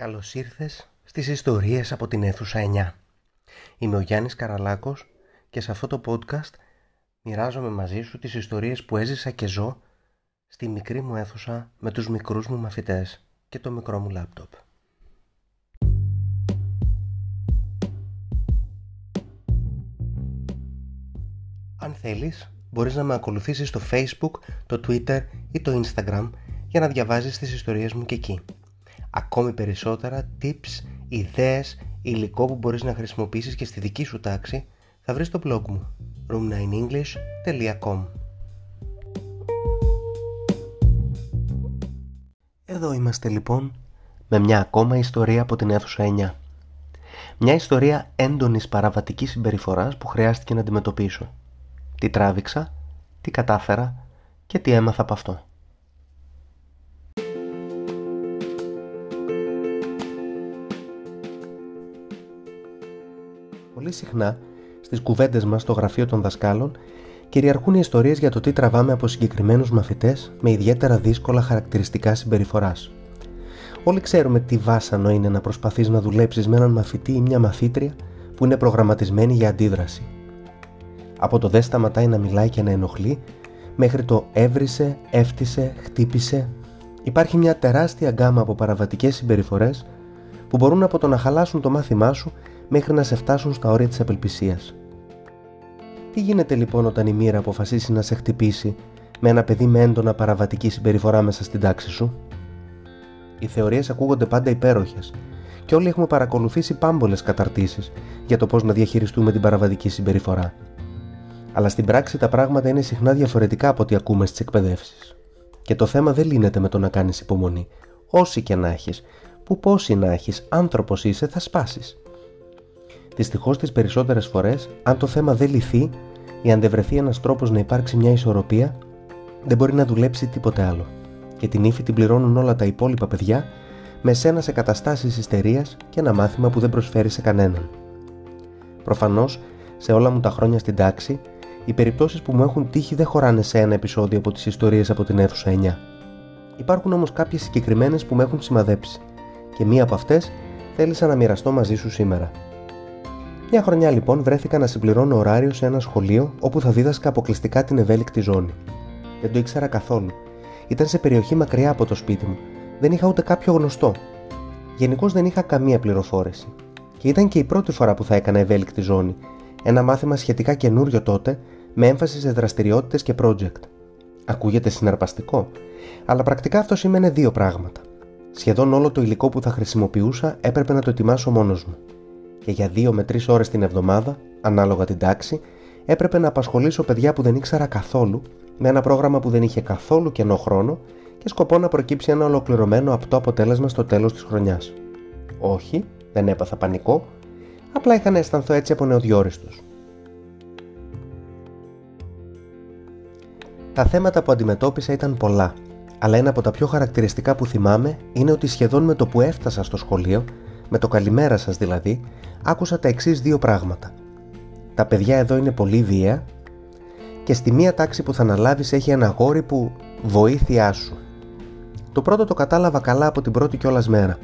Καλώς ήρθες στις ιστορίες από την αίθουσα 9. Είμαι ο Γιάννης Καραλάκος και σε αυτό το podcast μοιράζομαι μαζί σου τις ιστορίες που έζησα και ζω στη μικρή μου αίθουσα με τους μικρούς μου μαθητές και το μικρό μου λάπτοπ. Αν θέλεις, μπορείς να με ακολουθήσεις στο Facebook, το Twitter ή το Instagram για να διαβάζεις τις ιστορίες μου και εκεί ακόμη περισσότερα tips, ιδέες, υλικό που μπορείς να χρησιμοποιήσεις και στη δική σου τάξη θα βρεις στο blog μου room9english.com Εδώ είμαστε λοιπόν με μια ακόμα ιστορία από την αίθουσα 9. Μια ιστορία έντονης παραβατικής συμπεριφοράς που χρειάστηκε να αντιμετωπίσω. Τι τράβηξα, τι κατάφερα και τι έμαθα από αυτό. Πολύ συχνά στις κουβέντες μας στο γραφείο των δασκάλων κυριαρχούν οι ιστορίες για το τι τραβάμε από συγκεκριμένους μαθητές με ιδιαίτερα δύσκολα χαρακτηριστικά συμπεριφοράς. Όλοι ξέρουμε τι βάσανο είναι να προσπαθείς να δουλέψεις με έναν μαθητή ή μια μαθήτρια που είναι προγραμματισμένη για αντίδραση. Από το δε σταματάει να μιλάει και να ενοχλεί, μέχρι το έβρισε, έφτισε, χτύπησε, υπάρχει μια τεράστια γκάμα από παραβατικές συμπεριφορές που μπορούν από το να χαλάσουν το μάθημά σου μέχρι να σε φτάσουν στα όρια της απελπισίας. Τι γίνεται λοιπόν όταν η μοίρα αποφασίσει να σε χτυπήσει με ένα παιδί με έντονα παραβατική συμπεριφορά μέσα στην τάξη σου; Οι θεωρίες ακούγονται πάντα υπέροχες και όλοι έχουμε παρακολουθήσει πάμπολες καταρτήσεις για το πώς να διαχειριστούμε την παραβατική συμπεριφορά. Αλλά στην πράξη τα πράγματα είναι συχνά διαφορετικά από ό,τι ακούμε στις εκπαιδεύσεις. Και το θέμα δεν λύνεται με το να κάνεις υπομονή. Όσοι και να έχεις, που πόσοι να έχεις, άνθρωπος είσαι, θα σπάσεις. Δυστυχώς τις περισσότερες φορές, αν το θέμα δεν λυθεί ή αν δεν βρεθεί ένας τρόπος να υπάρξει μια ισορροπία, δεν μπορεί να δουλέψει τίποτε άλλο. Και την ύφη την πληρώνουν όλα τα υπόλοιπα παιδιά με σένα σε καταστάσεις ιστερίας και ένα μάθημα που δεν προσφέρει σε κανέναν. Προφανώς, σε όλα μου τα χρόνια στην τάξη, οι περιπτώσεις που μου έχουν τύχει δεν χωράνε σε ένα επεισόδιο από τις ιστορίες από την αίθουσα 9. Υπάρχουν όμως κάποιες συγκεκριμένες που με έχουν σημαδέψει, και μία από αυτές θέλησα να μοιραστώ μαζί σου σήμερα. Μια χρονιά λοιπόν βρέθηκα να συμπληρώνω ωράριο σε ένα σχολείο όπου θα δίδασκα αποκλειστικά την ευέλικτη ζώνη. Δεν το ήξερα καθόλου. Ήταν σε περιοχή μακριά από το σπίτι μου. Δεν είχα ούτε κάποιο γνωστό. Γενικώς δεν είχα καμία πληροφόρηση. Και ήταν και η πρώτη φορά που θα έκανα ευέλικτη ζώνη. Ένα μάθημα σχετικά καινούριο τότε, με έμφαση σε δραστηριότητες και project. Ακούγεται συναρπαστικό, αλλά πρακτικά αυτό σημαίνει δύο πράγματα. Σχεδόν όλο το υλικό που θα χρησιμοποιούσα έπρεπε να το ετοιμάσω μόνος μου και για 2 με 3 ώρες την εβδομάδα, ανάλογα την τάξη, έπρεπε να απασχολήσω παιδιά που δεν ήξερα καθόλου με ένα πρόγραμμα που δεν είχε καθόλου κενό χρόνο και σκοπό να προκύψει ένα ολοκληρωμένο απτό αποτέλεσμα στο τέλος της χρονιάς. Όχι, δεν έπαθα πανικό, απλά είχα να αισθανθώ έτσι από νεοδιόριστος. Τα θέματα που αντιμετώπισα ήταν πολλά, αλλά ένα από τα πιο χαρακτηριστικά που θυμάμαι είναι ότι σχεδόν με το που έφτασα στο σχολείο με το καλημέρα σας δηλαδή, άκουσα τα εξής δύο πράγματα. Τα παιδιά εδώ είναι πολύ βία και στη μία τάξη που θα αναλάβεις έχει ένα γόρι που βοήθειά σου. Το πρώτο το κατάλαβα καλά από την πρώτη κιόλας μέρα.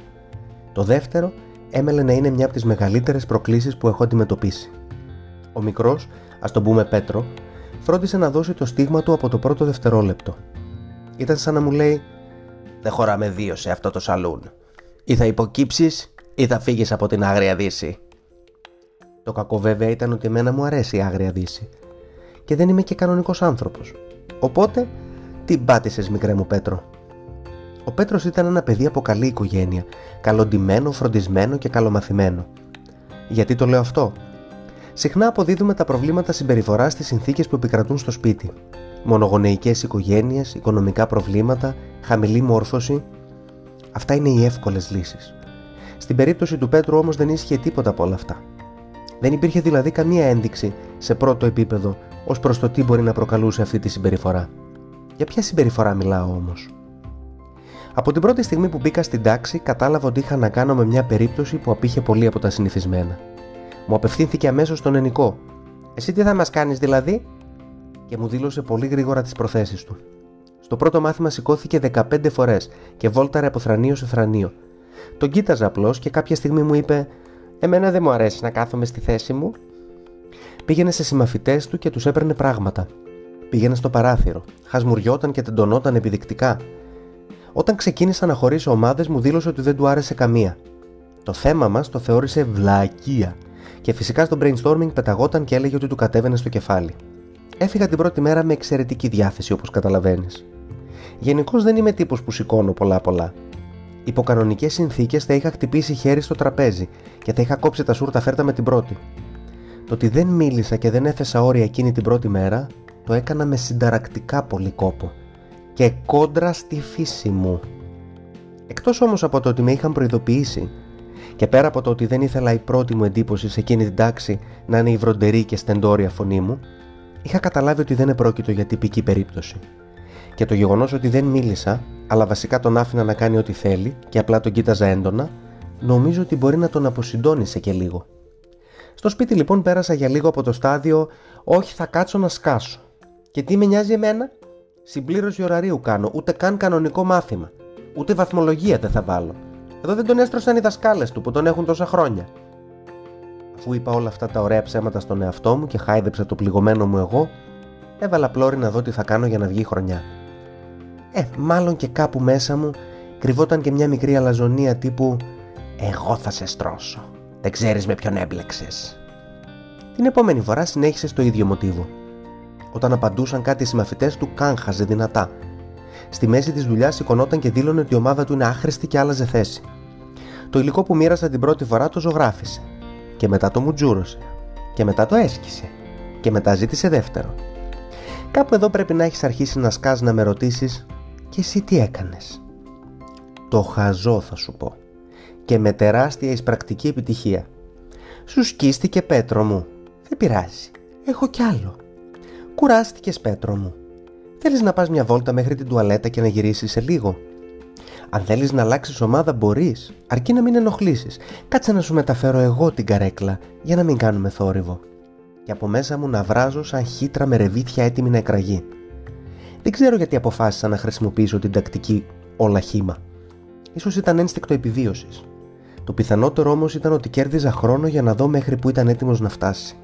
Το δεύτερο έμελε να είναι μια από τις μεγαλύτερες προκλήσεις που έχω αντιμετωπίσει. Ο μικρός, ας τον πούμε Πέτρο, φρόντισε να δώσει το στίγμα του από το πρώτο δευτερόλεπτο. Ήταν σαν να μου λέει «Δεν χωράμε δύο σε αυτό το σαλούν. Ή θα υποκύψεις ή θα φύγεις από την Άγρια Δύση; Το κακό βέβαια ήταν ότι εμένα μου αρέσει η Άγρια Δύση και δεν είμαι και κανονικός άνθρωπος. Οπότε, τι πάτησες μικρέ μου Πέτρο; Ο Πέτρος ήταν ένα παιδί από καλή οικογένεια, καλοντημένο, φροντισμένο και καλομαθημένο. Γιατί το λέω αυτό; Συχνά αποδίδουμε τα προβλήματα συμπεριφοράς στις συνθήκες που επικρατούν στο σπίτι. Μονογονεϊκές οικογένειες, οικονομικά προβλήματα, χαμηλή μόρφωση. Αυτά είναι οι εύκολες λύσεις. Στην περίπτωση του Πέτρου όμως δεν ίσχυε τίποτα από όλα αυτά. Δεν υπήρχε δηλαδή καμία ένδειξη σε πρώτο επίπεδο ως προς το τι μπορεί να προκαλούσε αυτή τη συμπεριφορά. Για ποια συμπεριφορά μιλάω όμως; Από την πρώτη στιγμή που μπήκα στην τάξη, κατάλαβα ότι είχα να κάνω με μια περίπτωση που απήχε πολύ από τα συνηθισμένα. Μου απευθύνθηκε αμέσως στον ενικό. Εσύ τι θα μας κάνεις δηλαδή, και μου δήλωσε πολύ γρήγορα τις προθέσεις του. Στο πρώτο μάθημα σηκώθηκε 15 φορές και βόλταρε από θρανίο σε θρανίο, Τον κοίταζα απλώς και κάποια στιγμή μου είπε: Εμένα δεν μου αρέσει να κάθομαι στη θέση μου. Πήγαινε σε συμμαθητές του και τους έπαιρνε πράγματα. Πήγαινε στο παράθυρο, χασμουριόταν και τεντωνόταν επιδεικτικά. Όταν ξεκίνησα να χωρίσω ομάδες, μου δήλωσε ότι δεν του άρεσε καμία. Το θέμα μας το θεώρησε βλακεία και φυσικά στο brainstorming πεταγόταν και έλεγε ότι του κατέβαινε στο κεφάλι. Έφυγα την πρώτη μέρα με εξαιρετική διάθεση όπως καταλαβαίνεις. Γενικώς δεν είμαι τύπος που σηκώνω πολλά πολλά. Υπό κανονικές συνθήκες θα είχα χτυπήσει χέρι στο τραπέζι και θα είχα κόψει τα σούρτα φέρτα με την πρώτη. Το ότι δεν μίλησα και δεν έθεσα όρια εκείνη την πρώτη μέρα το έκανα με συνταρακτικά πολύ κόπο και κόντρα στη φύση μου. Εκτός όμως από το ότι με είχαν προειδοποιήσει και πέρα από το ότι δεν ήθελα η πρώτη μου εντύπωση σε εκείνη την τάξη να είναι η βροντερή και στεντόρια φωνή μου, είχα καταλάβει ότι δεν επρόκειτο για τυπική περίπτωση. Και το γεγονός ότι δεν μίλησα, αλλά βασικά τον άφηνα να κάνει ό,τι θέλει και απλά τον κοίταζα έντονα, νομίζω ότι μπορεί να τον αποσυντώνησε και λίγο. Στο σπίτι λοιπόν πέρασα για λίγο από το στάδιο «Όχι θα κάτσω να σκάσω». Και τι με νοιάζει εμένα; Συμπλήρωση ωραρίου κάνω, ούτε καν κανονικό μάθημα. Ούτε βαθμολογία δεν θα βάλω. Εδώ δεν τον έστρωσαν οι δασκάλες του που τον έχουν τόσα χρόνια. Αφού είπα όλα αυτά τα ωραία ψέματα στον εαυτό μου και χάιδεψα το πληγωμένο μου εγώ, έβαλα πλώρη να δω τι θα κάνω για να βγει η χρονιά. Ε, μάλλον και κάπου μέσα μου κρυβόταν και μια μικρή αλαζονία τύπου «Εγώ θα σε στρώσω, δεν ξέρεις με ποιον έμπλεξες». Την επόμενη φορά συνέχισε στο ίδιο μοτίβο. Όταν απαντούσαν κάτι οι συμμαθητές του, κάγχαζε δυνατά. Στη μέση της δουλειάς σηκωνόταν και δήλωνε ότι η ομάδα του είναι άχρηστη και άλλαζε θέση. Το υλικό που μοίρασα την πρώτη φορά το ζωγράφισε. Και μετά το μουτζούρωσε. Και μετά το έσκησε. Και μετά ζήτησε δεύτερο. Κάπου εδώ πρέπει να έχεις αρχίσει να σκάς να με ρωτήσεις, και εσύ τι έκανες; Το χαζό θα σου πω. Και με τεράστια εισπρακτική επιτυχία. Σου σκίστηκε Πέτρο μου. Δεν πειράζει. Έχω κι άλλο. Κουράστηκες, Πέτρο μου. Θέλεις να πας μια βόλτα μέχρι την τουαλέτα και να γυρίσεις σε λίγο; Αν θέλεις να αλλάξεις ομάδα, μπορείς, αρκεί να μην ενοχλήσεις. Κάτσε να σου μεταφέρω εγώ την καρέκλα για να μην κάνουμε θόρυβο. Και από μέσα μου να βράζω σαν χύτρα με ρεβίθια έτοιμη να εκραγεί. Δεν ξέρω γιατί αποφάσισα να χρησιμοποιήσω την τακτική όλα χήμα. σω ήταν ένστικτο επιβίωσης. Το πιθανότερο όμως ήταν ότι κέρδιζα χρόνο για να δω μέχρι που ήταν έτοιμος να φτάσει.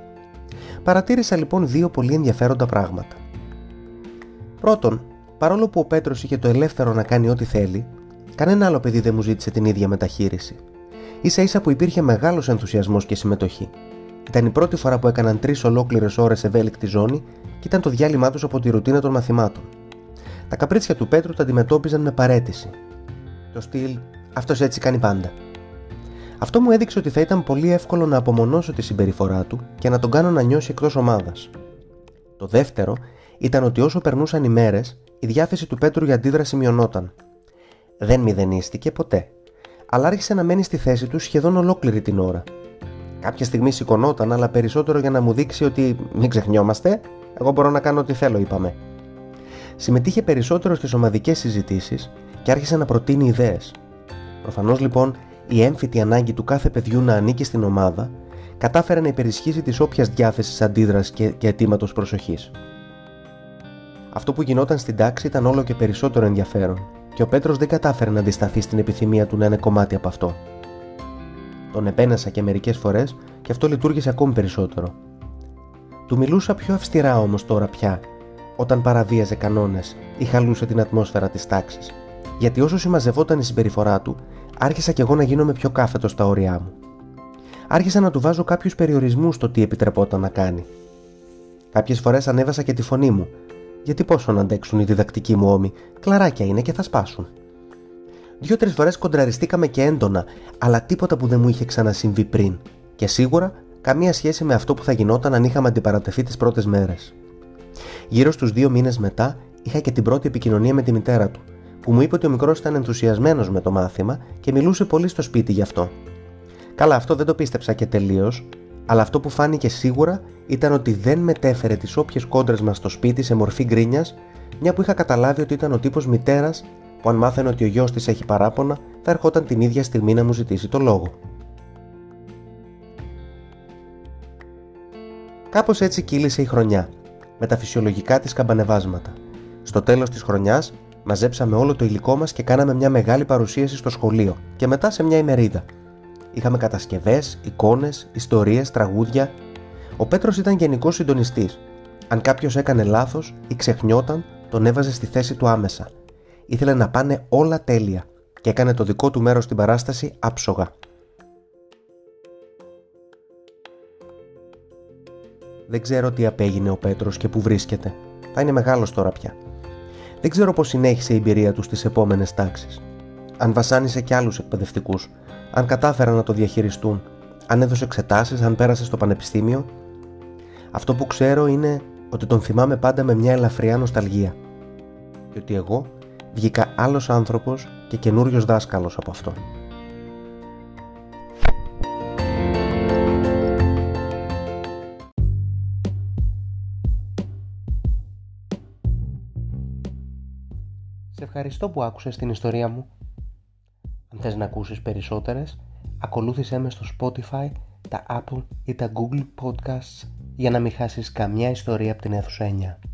Παρατήρησα λοιπόν δύο πολύ ενδιαφέροντα πράγματα. Πρώτον, παρόλο που ο Πέτρος είχε το ελεύθερο να κάνει ό,τι θέλει, κανένα άλλο παιδί δεν μου ζήτησε την ίδια μεταχείριση. σα ίσα που υπήρχε μεγάλος ενθουσιασμός και συμμετοχή. Ήταν η πρώτη φορά που έκαναν τρεις ολόκληρες ώρες ευέλικτη ζώνη και ήταν το διάλειμμα τους από τη ρουτίνα των μαθημάτων. Τα καπρίτσια του Πέτρου τα αντιμετώπιζαν με παρέτηση. Το στυλ, αυτός έτσι κάνει πάντα. Αυτό μου έδειξε ότι θα ήταν πολύ εύκολο να απομονώσω τη συμπεριφορά του και να τον κάνω να νιώσει εκτός ομάδας. Το δεύτερο ήταν ότι όσο περνούσαν οι μέρες, η διάθεση του Πέτρου για αντίδραση μειωνόταν. Δεν μηδενίστηκε ποτέ, αλλά άρχισε να μένει στη θέση του σχεδόν ολόκληρη την ώρα. Κάποια στιγμή σηκωνόταν, αλλά περισσότερο για να μου δείξει ότι μην ξεχνιόμαστε, εγώ μπορώ να κάνω ό,τι θέλω, είπαμε. Συμμετείχε περισσότερο στις ομαδικές συζητήσεις και άρχισε να προτείνει ιδέες. Προφανώς λοιπόν η έμφυτη ανάγκη του κάθε παιδιού να ανήκει στην ομάδα κατάφερε να υπερισχύσει της όποιας διάθεσης αντίδρασης και, και αιτήματος προσοχής. Αυτό που γινόταν στην τάξη ήταν όλο και περισσότερο ενδιαφέρον και ο Πέτρος δεν κατάφερε να αντισταθεί στην επιθυμία του να είναι κομμάτι από αυτό. Τον επένεσα και μερικές φορές και αυτό λειτουργήσε ακόμη περισσότερο. Του μιλούσα πιο αυστηρά όμως τώρα πια, όταν παραβίαζε κανόνες ή χαλούσε την ατμόσφαιρα της τάξης, γιατί όσο συμμαζευόταν η συμπεριφορά του, άρχισα κι εγώ να γίνομαι πιο κάθετος στα όρια μου. Άρχισα να του βάζω κάποιους περιορισμούς στο τι επιτρεπόταν να κάνει. Κάποιες φορές ανέβασα και τη φωνή μου, γιατί πόσο να αντέξουν οι διδακτικοί μου ώμοι, κλαράκια είναι και θα σπάσουν. Δύο-τρεις φορές κοντραριστήκαμε και έντονα, αλλά τίποτα που δεν μου είχε ξανασυμβεί πριν, και σίγουρα καμία σχέση με αυτό που θα γινόταν αν είχαμε αντιπαρατεθεί τις πρώτες μέρες. Γύρω στους δύο μήνες μετά είχα και την πρώτη επικοινωνία με τη μητέρα του, που μου είπε ότι ο μικρός ήταν ενθουσιασμένος με το μάθημα και μιλούσε πολύ στο σπίτι γι' αυτό. Καλά, αυτό δεν το πίστεψα και τελείως, αλλά αυτό που φάνηκε σίγουρα ήταν ότι δεν μετέφερε τις όποιες κόντρες μας στο σπίτι σε μορφή γκρίνιας, μια που είχα καταλάβει ότι ήταν ο τύπος μητέρας που αν μάθαινε ότι ο γιος της έχει παράπονα, θα ερχόταν την ίδια στιγμή να μου ζητήσει το λόγο. Κάπως έτσι κύλησε η χρονιά, με τα φυσιολογικά της καμπανεβάσματα. Στο τέλος της χρονιάς Μαζέψαμε όλο το υλικό μας και κάναμε μια μεγάλη παρουσίαση στο σχολείο και μετά σε μια ημερίδα. Είχαμε κατασκευές, εικόνες, ιστορίες, τραγούδια. Ο Πέτρος ήταν γενικός συντονιστής. Αν κάποιος έκανε λάθος ή ξεχνιόταν, τον έβαζε στη θέση του άμεσα. Ήθελε να πάνε όλα τέλεια και έκανε το δικό του μέρος στην παράσταση άψογα. Δεν ξέρω τι απέγινε ο Πέτρος και που βρίσκεται. Θα είναι μεγάλος τώρα πια. Δεν ξέρω πώς συνέχισε η εμπειρία του στις επόμενες τάξεις. Αν βασάνισε κι άλλους εκπαιδευτικούς, αν κατάφεραν να το διαχειριστούν, αν έδωσε εξετάσεις, αν πέρασε στο πανεπιστήμιο. Αυτό που ξέρω είναι ότι τον θυμάμαι πάντα με μια ελαφριά νοσταλγία. Και ότι εγώ βγήκα άλλος άνθρωπος και καινούριος δάσκαλος από αυτόν. Σε ευχαριστώ που άκουσες την ιστορία μου. Αν θες να ακούσεις περισσότερες, ακολούθησέ με στο Spotify, τα Apple ή τα Google Podcasts για να μην χάσεις καμιά ιστορία από την αίθουσα 9.